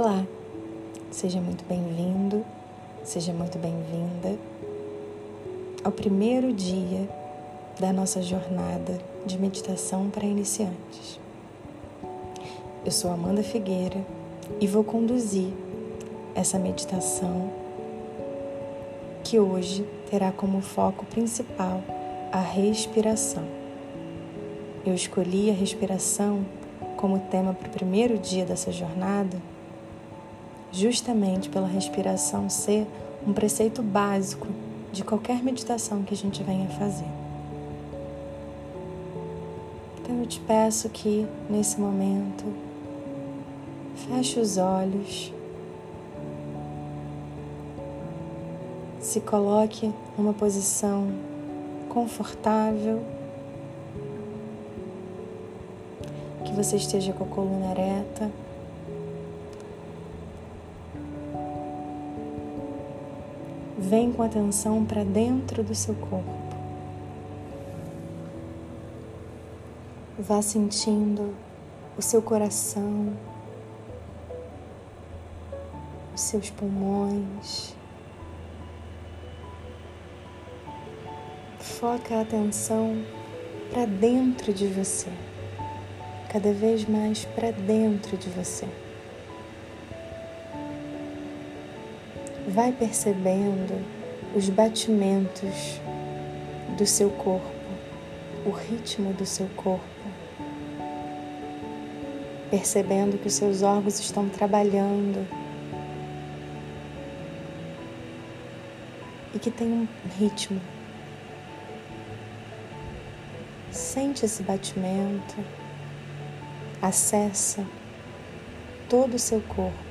Olá, seja muito bem-vindo, seja muito bem-vinda ao primeiro dia da nossa jornada de meditação para iniciantes. Eu sou Amanda Figueira e vou conduzir essa meditação que hoje terá como foco principal a respiração. Eu escolhi a respiração como tema para o primeiro dia dessa jornada justamente pela respiração ser um preceito básico de qualquer meditação que a gente venha fazer. Então eu te peço que nesse momento feche os olhos, se coloque numa posição confortável, que você esteja com a coluna ereta. Vem com atenção para dentro do seu corpo. Vá sentindo o seu coração, os seus pulmões. Foca a atenção para dentro de você, cada vez mais para dentro de você. Vai percebendo os batimentos do seu corpo, o ritmo do seu corpo, percebendo que os seus órgãos estão trabalhando e que tem um ritmo. Sente esse batimento, acessa todo o seu corpo.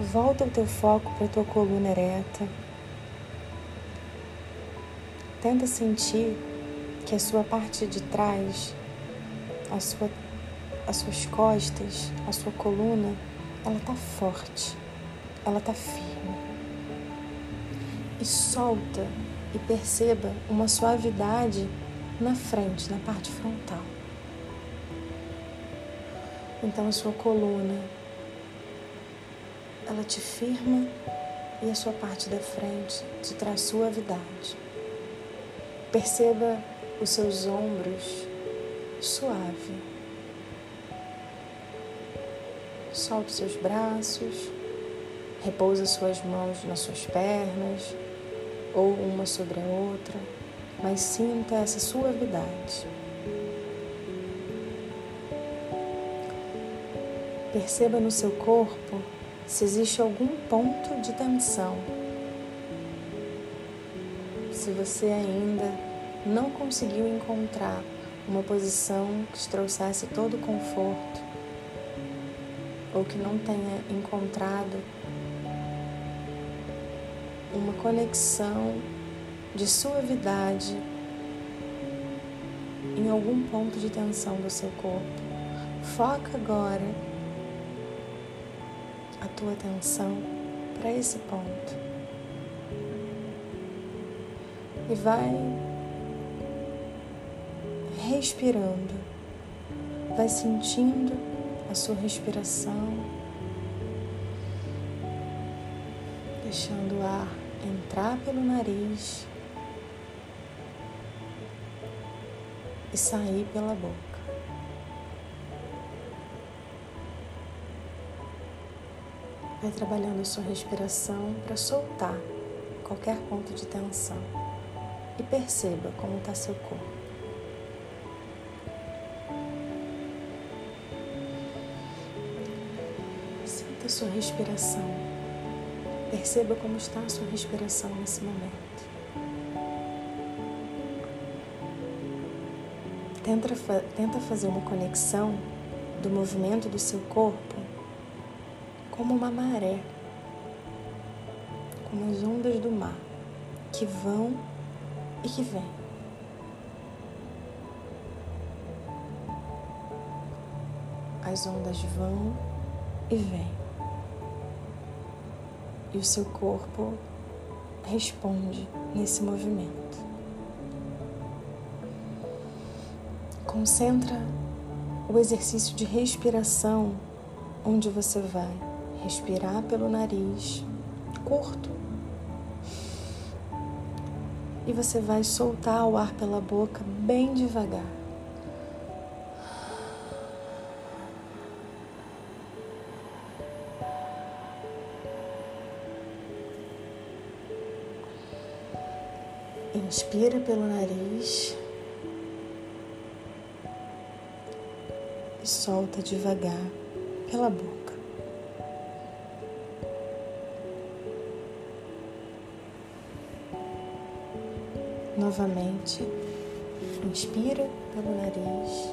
Volta o teu foco para a tua coluna ereta. Tenta sentir que a sua parte de trás, a sua, as suas costas, a sua coluna, ela está forte, ela está firme. E solta e perceba uma suavidade na frente, na parte frontal. Então a sua coluna ela te firma e a sua parte da frente te traz suavidade. Perceba os seus ombros suave. Solte seus braços, repousa suas mãos nas suas pernas ou uma sobre a outra, mas sinta essa suavidade. Perceba no seu corpo se existe algum ponto de tensão. Se você ainda não conseguiu encontrar uma posição que te trouxesse todo o conforto, ou que não tenha encontrado uma conexão de suavidade em algum ponto de tensão do seu corpo, foca agora tua atenção para esse ponto e vai respirando, vai sentindo a sua respiração, deixando o ar entrar pelo nariz e sair pela boca. Vai trabalhando a sua respiração para soltar qualquer ponto de tensão e perceba como está seu corpo. Sinta a sua respiração. Perceba como está a sua respiração nesse momento. Tenta, tenta fazer uma conexão do movimento do seu corpo como uma maré, como as ondas do mar que vão e que vêm. As ondas vão e vêm. E o seu corpo responde nesse movimento. Concentra o exercício de respiração, onde você vai respirar pelo nariz curto e você vai soltar o ar pela boca bem devagar. Inspira pelo nariz e solta devagar pela boca. Novamente, inspira pelo nariz.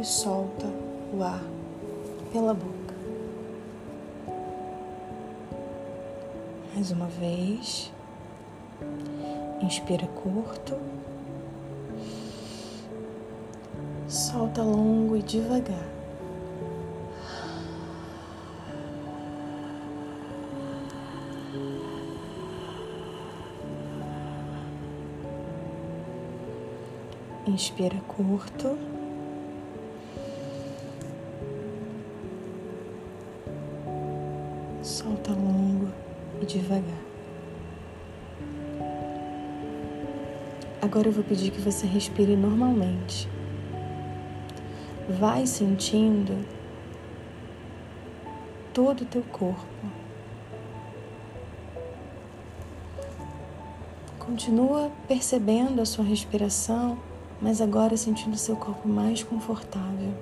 E solta o ar pela boca. Mais uma vez. Inspira curto. Solta longo e devagar. Inspira curto. Solta longo e devagar. Agora eu vou pedir que você respire normalmente. Vai sentindo todo o teu corpo. Continua percebendo a sua respiração mas agora sentindo seu corpo mais confortável,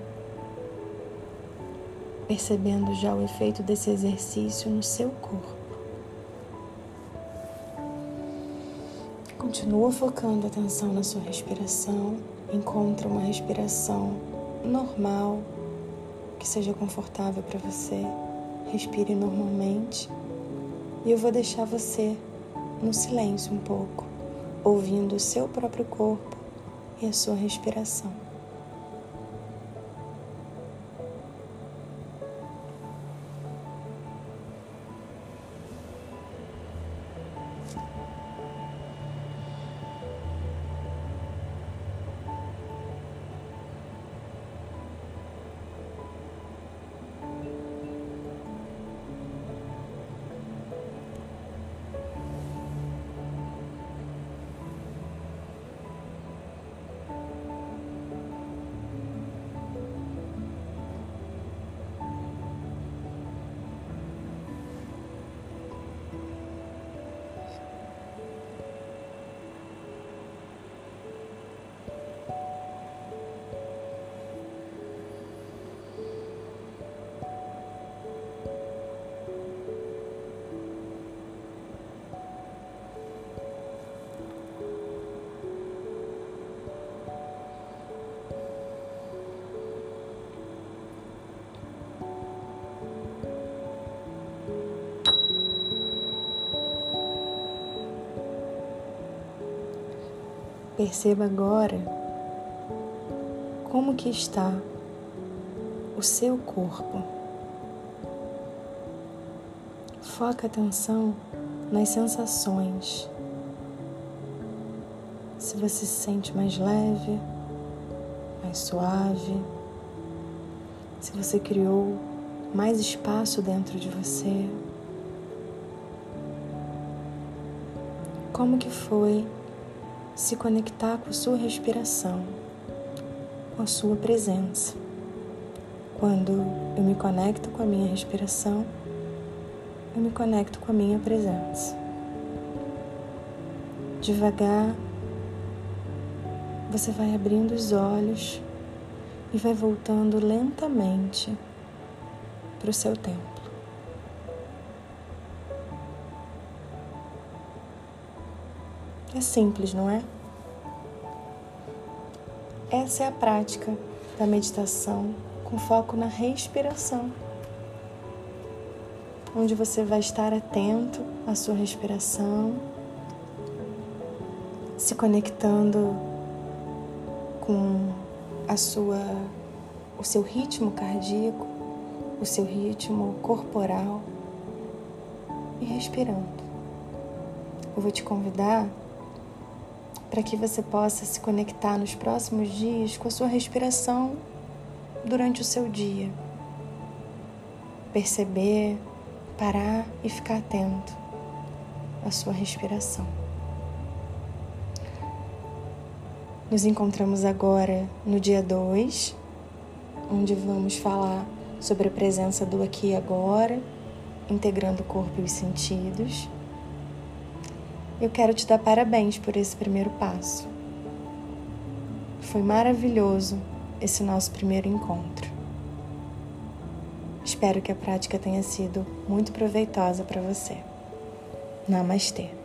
percebendo já o efeito desse exercício no seu corpo. Continua focando a atenção na sua respiração, encontra uma respiração normal, que seja confortável para você. Respire normalmente e eu vou deixar você no silêncio um pouco, ouvindo o seu próprio corpo e a sua respiração. Perceba agora como que está o seu corpo. Foca atenção nas sensações. Se você se sente mais leve, mais suave, se você criou mais espaço dentro de você. Como que foi se conectar com a sua respiração, com a sua presença. Quando eu me conecto com a minha respiração, eu me conecto com a minha presença. Devagar, você vai abrindo os olhos e vai voltando lentamente para o seu tempo. É simples, não é? Essa é a prática da meditação com foco na respiração, onde você vai estar atento à sua respiração, se conectando com a sua o seu ritmo cardíaco, o seu ritmo corporal e respirando. Eu vou te convidar para que você possa se conectar nos próximos dias com a sua respiração durante o seu dia. Perceber, parar e ficar atento à sua respiração. Nos encontramos agora no dia 2, onde vamos falar sobre a presença do aqui e agora, integrando o corpo e os sentidos. Eu quero te dar parabéns por esse primeiro passo. Foi maravilhoso esse nosso primeiro encontro. Espero que a prática tenha sido muito proveitosa para você. Namastê.